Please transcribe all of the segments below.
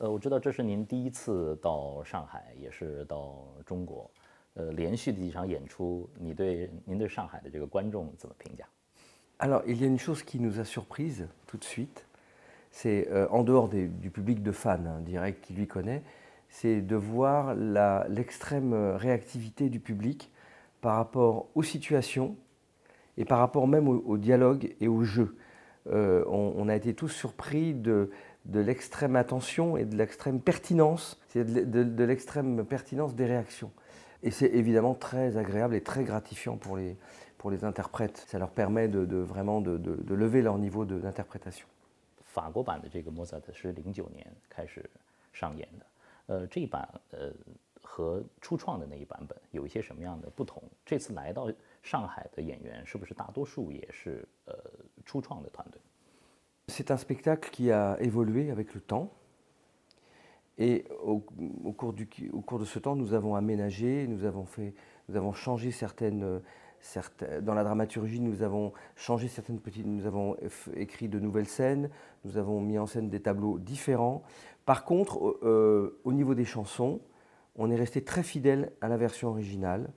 呃，我知道这是您第一次到上海，也是到中国，呃，连续的几场演出，你对您对上海的这个观众怎么评价？Alors, il y a une chose qui nous a surprise tout de suite, c'est en dehors du public de fans hein, direct qui lui connaît, c'est de voir l'extrême réactivité du public par rapport aux situations et par rapport même au, dialogue et au jeu. Euh, on, a été tous surpris de, de l'extrême attention et de l'extrême pertinence, de, de, l'extrême pertinence des réactions. Et c'est évidemment très agréable et très gratifiant pour les, pour les interprètes. Ça leur permet de, de vraiment de, de, lever leur niveau d'interprétation. 法国版的这个莫扎特是零九年开始上演的，呃，这一版呃和初创的那一版本有一些什么样的不同？这次来到上海的演员是不是大多数也是呃初创的团队 ？c'est un spectacle qui a évolué avec le temps. Et au, cours de ce temps, nous avons aménagé, nous avons, fait, nous avons changé certaines, certaines, Dans la dramaturgie, nous avons changé certaines petites. Nous avons écrit de nouvelles scènes, nous avons mis en scène des tableaux différents. Par contre, euh, au niveau des chansons, on est resté très fidèle à la version originale.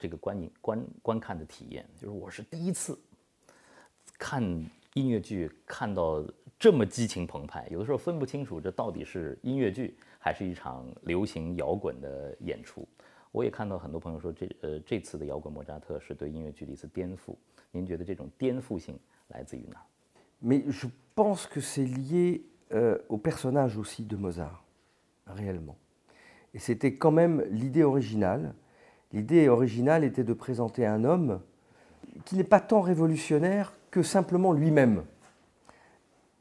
这个观影观观看的体验，就是我是第一次看音乐剧，看到这么激情澎湃，有的时候分不清楚这到底是音乐剧还是一场流行摇滚的演出。我也看到很多朋友说，这呃这次的摇滚莫扎特是对音乐剧的一次颠覆。您觉得这种颠覆性来自于哪？Mais je pense que c'est lié au personnage aussi de Mozart, réellement. Et c'était quand même l'idée originale. L'idée originale était de présenter un homme qui n'est pas tant révolutionnaire que simplement lui-même.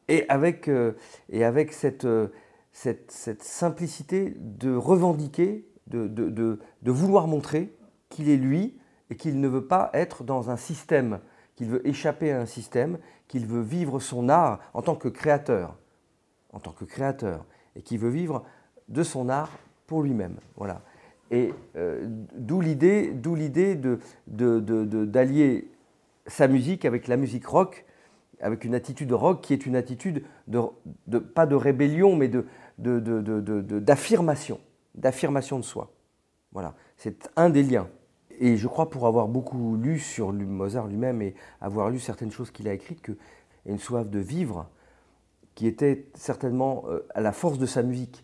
Et avec, euh, et avec cette, euh, cette, simplicité de revendiquer, de vouloir montrer qu'il est lui et qu'il ne veut pas être dans un système, qu'il veut échapper à un système, qu'il veut vivre son art en tant que créateur, en tant que créateur, et qu'il veut vivre de son art pour lui-même. Voilà. Et euh, d'où l'idée, d'où l'idée de, d'allier sa musique avec la musique rock, avec une attitude rock qui est une attitude de, pas de rébellion, mais de, d'affirmation, d'affirmation de soi. Voilà, c'est un des liens. Et je crois pour avoir beaucoup lu sur Mozart lui-même et avoir lu certaines choses qu'il a écrites, qu'il y a une soif de vivre qui était certainement euh, à la force de sa musique,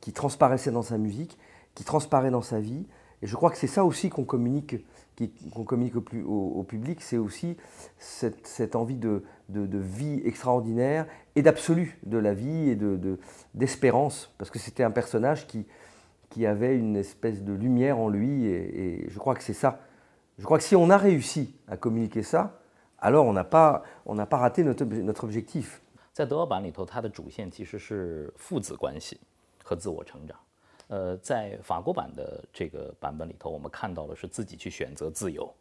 qui transparaissait dans sa musique qui transparaît dans sa vie. Et je crois que c'est ça aussi qu'on communique, qu'on communique au, plus, au, public, c'est aussi cette, cette envie de, de, de, vie extraordinaire et d'absolu de la vie et d'espérance, parce que c'était un personnage qui, qui avait une espèce de lumière en lui, et, et je crois que c'est ça. Je crois que si on a réussi à communiquer ça, alors on n'a pas, on pas raté notre, notre objectif. 在德奥版里头，它的主线其实是父子关系和自我成长。 呃，在法国版的这个版本里头，我们看到的是自己去选择自由，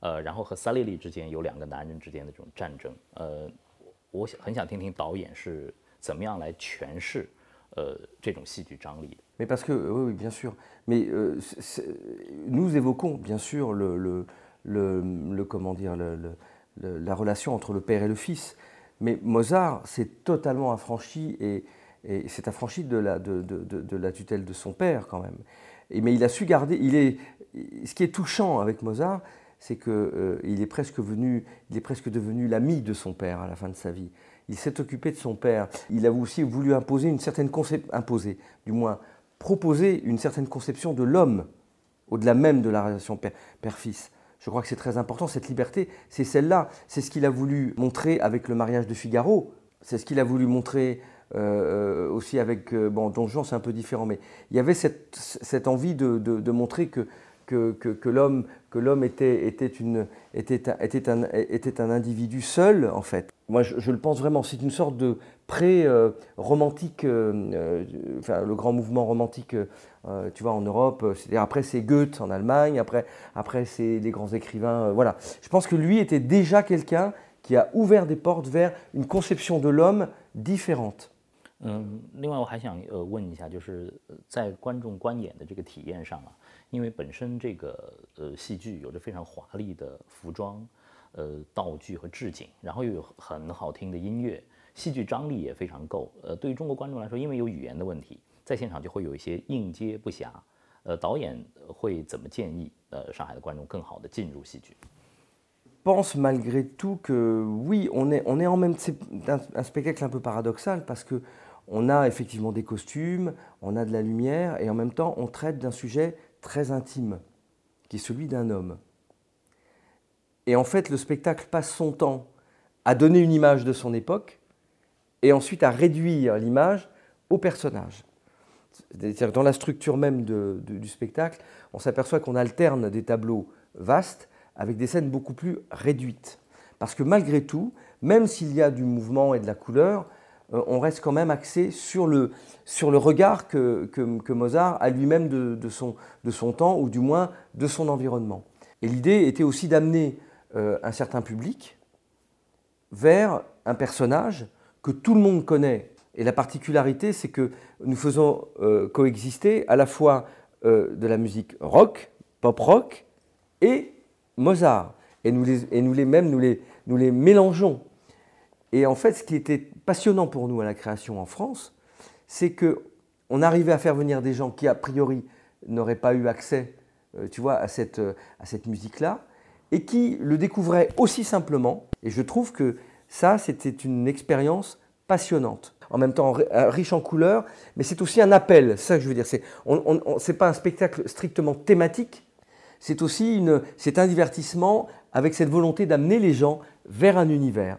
呃，然后和萨利利之间有两个男人之间的这种战争。呃，我想很想听听导演是怎么样来诠释呃这种戏剧张力的。Mais parce que oui, bien sûr, mais nous évoquons bien sûr le le le le comment dire le le la relation entre le père et le fils, mais Mozart s'est totalement affranchi et et s'est affranchi de la, tutelle de son père quand même. Mais il a su garder, il est, ce qui est touchant avec Mozart, c'est qu'il euh, est presque venu, il est presque devenu l'ami de son père à la fin de sa vie. Il s'est occupé de son père. Il a aussi voulu imposer une certaine imposer, du moins proposer une certaine conception de l'homme, au-delà même de la relation père-fils. Je crois que c'est très important, cette liberté, c'est celle-là. C'est ce qu'il a voulu montrer avec le mariage de Figaro. C'est ce qu'il a voulu montrer euh, aussi avec euh, bon, Don Juan, c'est un peu différent, mais il y avait cette, envie de, montrer que, l'homme était, un, individu seul, en fait. Moi, je, le pense vraiment. C'est une sorte de pré-romantique, euh, euh, le grand mouvement romantique, euh, tu vois, en Europe. Après, c'est Goethe en Allemagne. Après, après c'est les grands écrivains. voilà. Je pense que lui était déjà quelqu'un qui a ouvert des portes vers une conception de l'homme différente. 嗯，另外我还想呃问一下，就是在观众观演的这个体验上啊，因为本身这个呃戏剧有着非常华丽的服装、呃道具和置景，然后又有很好听的音乐，戏剧张力也非常够。呃，对于中国观众来说，因为有语言的问题，在现场就会有一些应接不暇。呃，导演会怎么建议呃上海的观众更好的进入戏剧？pense malgré tout que oui, on est, on est en même un, un spectacle un peu paradoxal parce que on a effectivement des costumes, on a de la lumière et en même temps on traite d'un sujet très intime qui est celui d'un homme. Et en fait, le spectacle passe son temps à donner une image de son époque et ensuite à réduire l'image au personnage. C'est-à-dire dans la structure même du spectacle, on s'aperçoit qu'on alterne des tableaux vastes avec des scènes beaucoup plus réduites. Parce que malgré tout, même s'il y a du mouvement et de la couleur, on reste quand même axé sur le, sur le regard que, que, Mozart a lui-même de, son, de son temps, ou du moins de son environnement. Et l'idée était aussi d'amener euh, un certain public vers un personnage que tout le monde connaît et la particularité, c'est que nous faisons euh, coexister à la fois euh, de la musique rock, pop rock et Mozart. Et nous les, et nous les nous les, nous les mélangeons. Et en fait, ce qui était passionnant pour nous à la création en France, c'est que on arrivait à faire venir des gens qui a priori n'auraient pas eu accès, euh, tu vois, à cette, à cette musique-là, et qui le découvraient aussi simplement. Et je trouve que ça, c'était une expérience passionnante en même temps euh, riche en couleurs, mais c'est aussi un appel, ça que je veux dire. C'est on, pas un spectacle strictement thématique, c'est aussi une, un divertissement avec cette volonté d'amener les gens vers un univers,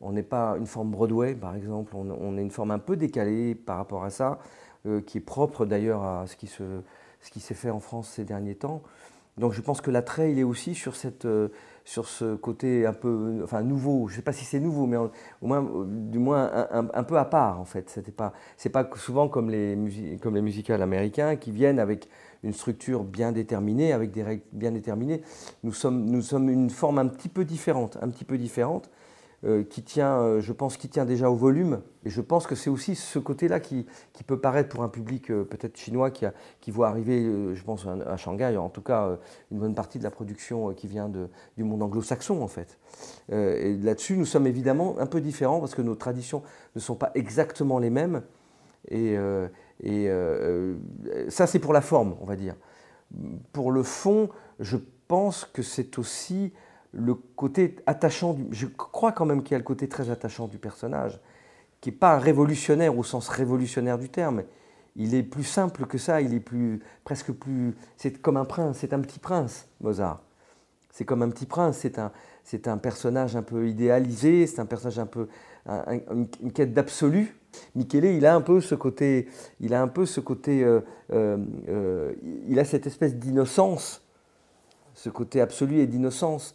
on n'est pas une forme Broadway par exemple, on, est une forme un peu décalée par rapport à ça, euh, qui est propre d'ailleurs à ce qui s'est fait en France ces derniers temps. Donc je pense que l'attrait, il est aussi sur, euh, ce côté un peu enfin, nouveau. Je ne sais pas si c'est nouveau, mais au moins, du moins un, peu à part en fait. N'est pas, pas souvent comme les, comme les musicals américains qui viennent avec une structure bien déterminée, avec des règles bien déterminées. Nous sommes, nous sommes une forme un petit peu différente, un petit peu différente. Euh, qui tient, euh, je pense, qui tient déjà au volume. Et je pense que c'est aussi ce côté-là qui, qui, peut paraître pour un public euh, peut-être chinois qui, qui voit arriver, je pense, à Shanghai, en tout cas, une bonne partie de la production qui vient du monde anglo-saxon, en fait. et là-dessus, nous sommes évidemment un peu différents parce que nos traditions ne sont pas exactement les mêmes. Et ça, c'est pour la forme, on va dire. Pour le fond, je pense que c'est aussi le côté attachant, je crois quand même qu'il y a le côté très attachant du personnage, qui n'est pas un révolutionnaire au sens révolutionnaire du terme. Il est plus simple que ça, il est plus, presque plus. C'est comme un prince, c'est un petit prince, Mozart. C'est comme un petit prince, c'est un, c'est un personnage un peu idéalisé, c'est un personnage un peu. une, quête d'absolu. Michele, il a un peu ce côté. Il a un peu ce côté. Euh, euh, euh, il a cette espèce d'innocence, ce côté absolu et d'innocence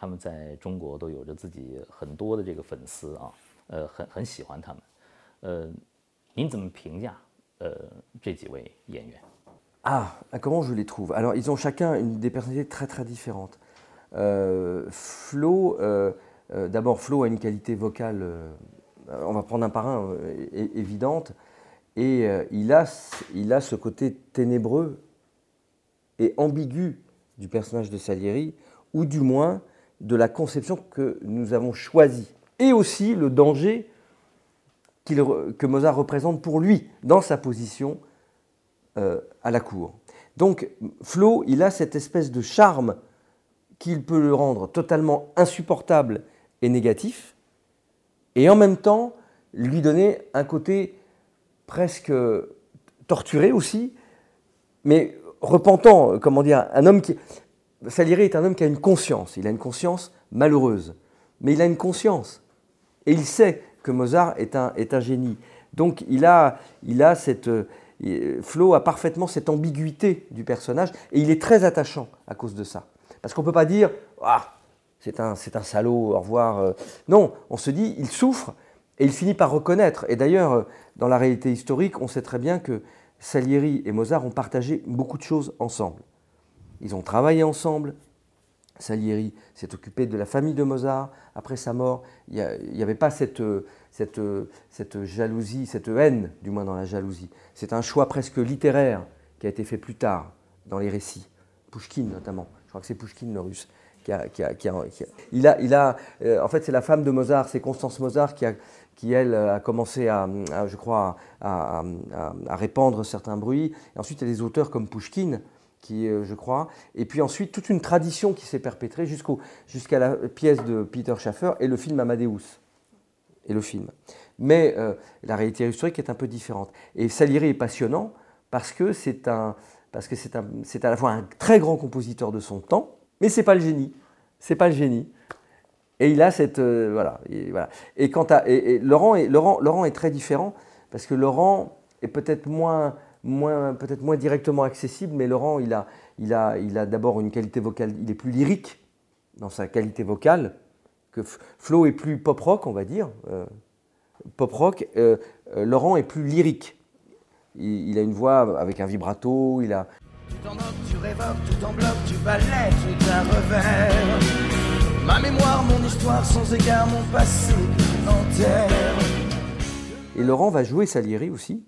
他们在中国都有着自己很多的这个粉丝啊，呃，很很喜欢他们，呃，您怎么评价呃这几位演员？Ah, comment je les trouve Alors, ils ont chacun une des personnalités très très différentes. Euh, Flo, euh, euh, d'abord, Flo a une qualité vocale, on va prendre un par un, évidente, et il a il a ce côté ténébreux et ambigu du personnage de Salieri, ou du moins de la conception que nous avons choisie, et aussi le danger que Mozart représente pour lui dans sa position euh, à la cour. Donc Flo, il a cette espèce de charme qu'il peut le rendre totalement insupportable et négatif, et en même temps lui donner un côté presque torturé aussi, mais repentant, comment dire, un homme qui, Salieri est un homme qui a une conscience. Il a une conscience malheureuse, mais il a une conscience. Et il sait que Mozart est un, génie. Donc il a, il a cette. Euh, Flo a parfaitement cette ambiguïté du personnage et il est très attachant à cause de ça. Parce qu'on ne peut pas dire Ah, c'est un, c'est un salaud, au revoir. Euh. Non, on se dit il souffre et il finit par reconnaître. Et d'ailleurs, euh, dans la réalité historique, on sait très bien que Salieri et Mozart ont partagé beaucoup de choses ensemble. Ils ont travaillé ensemble. Salieri s'est occupé de la famille de Mozart après sa mort. Il n'y avait pas cette, cette, cette, jalousie, cette haine, du moins dans la jalousie. C'est un choix presque littéraire qui a été fait plus tard dans les récits. Pushkin notamment. Je crois que c'est Pushkin le russe. Qui a, qui a, il a, il a euh, en fait, c'est la femme de Mozart, c'est Constance Mozart qui, a, qui elle, a commencé à, je crois, à, répandre certains bruits. Et ensuite, il y a des auteurs comme Pushkin qui, euh, je crois. Et puis ensuite, toute une tradition qui s'est perpétrée jusqu'à la pièce de Peter Schaffer et le film Amadeus. Et le film. Mais euh, la réalité historique est un peu différente. Et Salieri est passionnant parce que c'est un, parce que c'est à la fois un très grand compositeur de son temps, mais c'est pas le génie. C'est pas le génie. Et il a cette euh, voilà, et, voilà. Et quant à et, Laurent, est, Laurent, Laurent est très différent parce que Laurent est peut-être moins moins, peut-être moins directement accessible, mais Laurent, il a, il a, il a d'abord une qualité vocale, il est plus lyrique dans sa qualité vocale, que Flo est plus pop-rock, on va dire. Euh, pop-rock, euh, euh, Laurent est plus lyrique. Il, a une voix avec un vibrato, il a... Tu tu révoques, tout en bloc, tu balayes, tout un revers. Ma mémoire, mon histoire, sans égard, mon passé. Et Laurent va jouer Salieri aussi,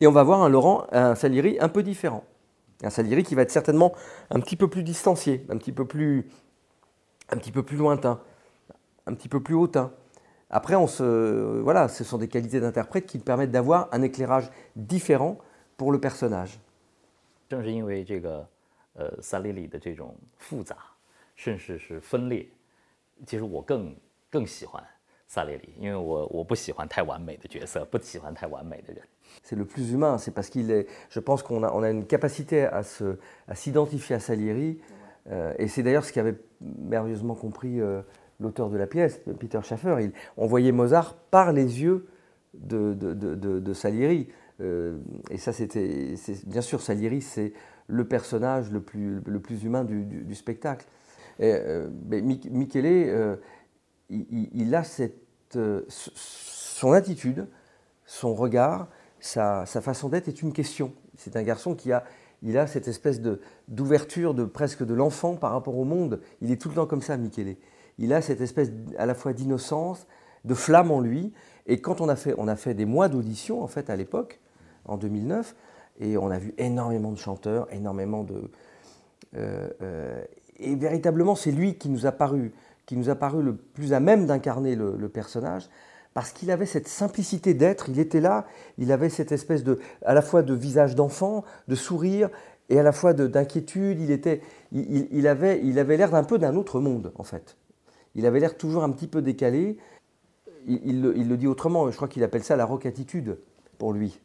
et on va voir un Laurent, un Salieri un peu différent. Un Salieri qui va être certainement un petit peu plus distancié, un petit peu plus, un petit peu plus lointain, un petit peu plus hautain. Après, on se, voilà, ce sont des qualités d'interprète qui permettent d'avoir un éclairage différent pour le personnage. 正是因为这个，呃，萨利里的这种复杂，甚至是分裂，其实我更更喜欢 萨列里，因为我我不喜欢太完美的角色，不喜欢太完美的人。c'est le plus humain. C'est parce qu'il est. Je pense qu'on a, on a une capacité à, se, à s'identifier à Salieri. Euh, et c'est d'ailleurs ce qu'avait merveilleusement compris euh, l'auteur de la pièce, Peter Schaffer. Il, on voyait Mozart par les yeux de, de, de, de Salieri. Euh, et ça, c'était. Bien sûr, Salieri, c'est le personnage le plus, le plus humain du, du, spectacle. Et, mais Michele, il, a cette, son attitude, son regard, sa, façon d'être est une question. C'est un garçon qui a, il a cette espèce d'ouverture de presque de l'enfant par rapport au monde. Il est tout le temps comme ça, Michele. Il a cette espèce à la fois d'innocence, de flamme en lui. Et quand on a fait, on a fait des mois d'audition en fait à l'époque, en 2009, et on a vu énormément de chanteurs, énormément de, euh, euh, et véritablement c'est lui qui nous a paru, qui nous a paru le plus à même d'incarner le personnage parce qu'il avait cette simplicité d'être, il était là, il avait cette espèce de, à la fois de visage d'enfant, de sourire, et à la fois d'inquiétude, il, était, il, avait il avait l'air d'un peu d'un autre monde, en fait. Il avait l'air toujours un petit peu décalé. Il, le dit autrement, je crois qu'il appelle ça la rock attitude pour lui.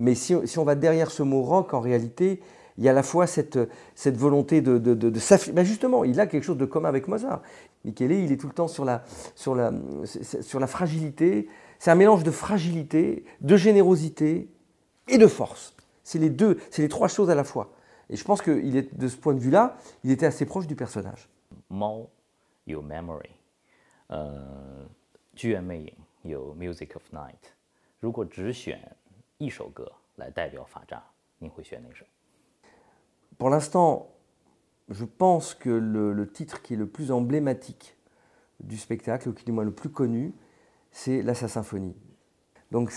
Mais si, on va derrière ce mot rock, en réalité, il y a à la fois cette, cette volonté de, de, de, justement, il a quelque chose de commun avec Mozart. Michele, il est tout le temps sur la, sur la, sur la fragilité. C'est un mélange de fragilité, de générosité et de force. C'est les deux, c'est les trois choses à la fois. Et je pense que il est, de ce point de vue-là, il était assez proche du personnage. Mao有 memory，呃，剧院魅影有 music of night。如果只选一首歌来代表法扎，你会选哪首？Pour l'instant, je pense que le, titre qui est le plus emblématique du spectacle, ou qui du moins le plus connu, c'est La Symphonie. Donc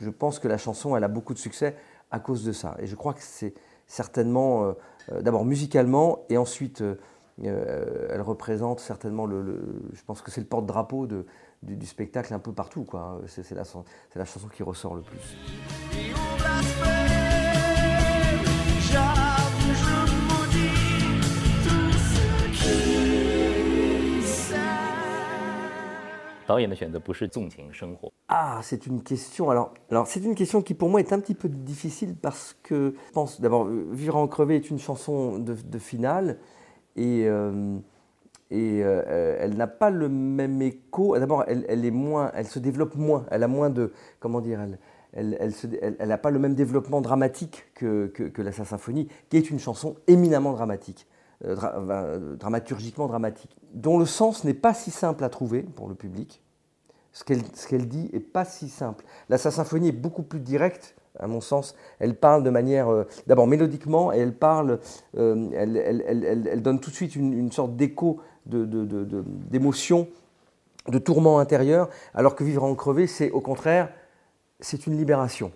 je pense que la chanson, elle a beaucoup de succès à cause de ça. Et je crois que c'est certainement, euh, euh, d'abord musicalement, et ensuite, euh, elle représente certainement, le, je pense que c'est le porte-drapeau du, spectacle un peu partout. C'est la chanson qui ressort le plus. 导演的选择不是纵情生活。Ah, c'est une question. Alors, alors c'est une question qui pour moi est un petit peu difficile parce que je pense d'abord Vivre en crevé est une chanson de, de finale et, euh, et euh, elle n'a pas le même écho. D'abord, elle, elle est moins, elle se développe moins. Elle a moins de, comment dire, elle, elle, elle se- elle- elle n'a pas le même développement dramatique que, que, que la Sa Symphonie, qui est une chanson éminemment dramatique, euh, dra- euh, dramaturgiquement dramatique, dont le sens n'est pas si simple à trouver pour le public. Ce qu'elle dit est pas si simple. La Sa Symphonie est beaucoup plus directe, à mon sens. Elle parle de manière, euh, d'abord mélodiquement, et elle parle, euh, elle, elle- elle- donne tout de suite une, sorte d'écho de- de- de- d'émotion, de, tourment intérieur, alors que Vivre en crevé, c'est au contraire, c'est une libération.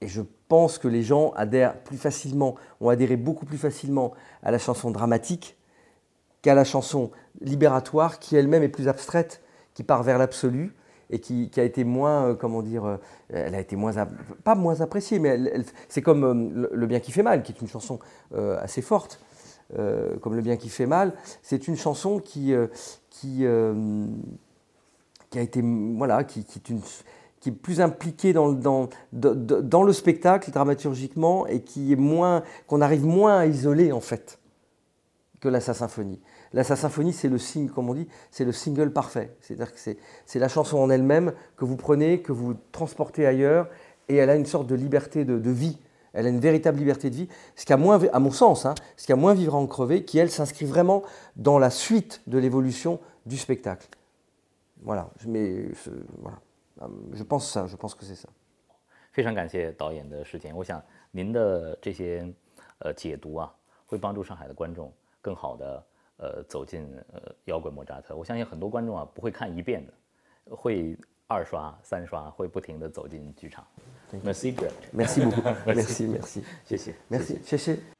Et je pense que les gens adhèrent plus facilement, ont adhéré beaucoup plus facilement à la chanson dramatique qu'à la chanson libératoire, qui elle-même est plus abstraite, qui part vers l'absolu et qui, a été moins, euh, comment dire, euh, elle a été moins, pas moins appréciée, mais c'est comme euh, le, bien qui fait mal, qui est une chanson assez forte, comme Le bien qui fait mal. C'est une chanson qui, qui a été, voilà, qui, qui est une qui est plus impliquée dans, le- dans, le spectacle dramaturgiquement et qui est moins, qu'on arrive moins à isoler en fait que la Symphonie. La Symphonie, c'est le comme on dit, c'est le single parfait. C'est-à-dire que c'est, la chanson en elle-même que vous prenez, que vous transportez ailleurs, et elle a une sorte de liberté de, vie. Elle a une véritable liberté de vie. Ce qui a moins, à mon sens, hein, ce qui a moins vivre en crevé, qui elle s'inscrit vraiment dans la suite de l'évolution du spectacle. Voilà. Mais ce- voilà. Je pense ça. Je pense que c'est ça. 非常感谢导演的时间，我想您的这些呃解读啊，会帮助上海的观众更好的呃走进呃摇滚莫扎特。我相信很多观众啊不会看一遍的，会二刷、三刷，会不停的走进剧场。Beaucoup. merci, merci. 谢谢，Merci. 谢谢。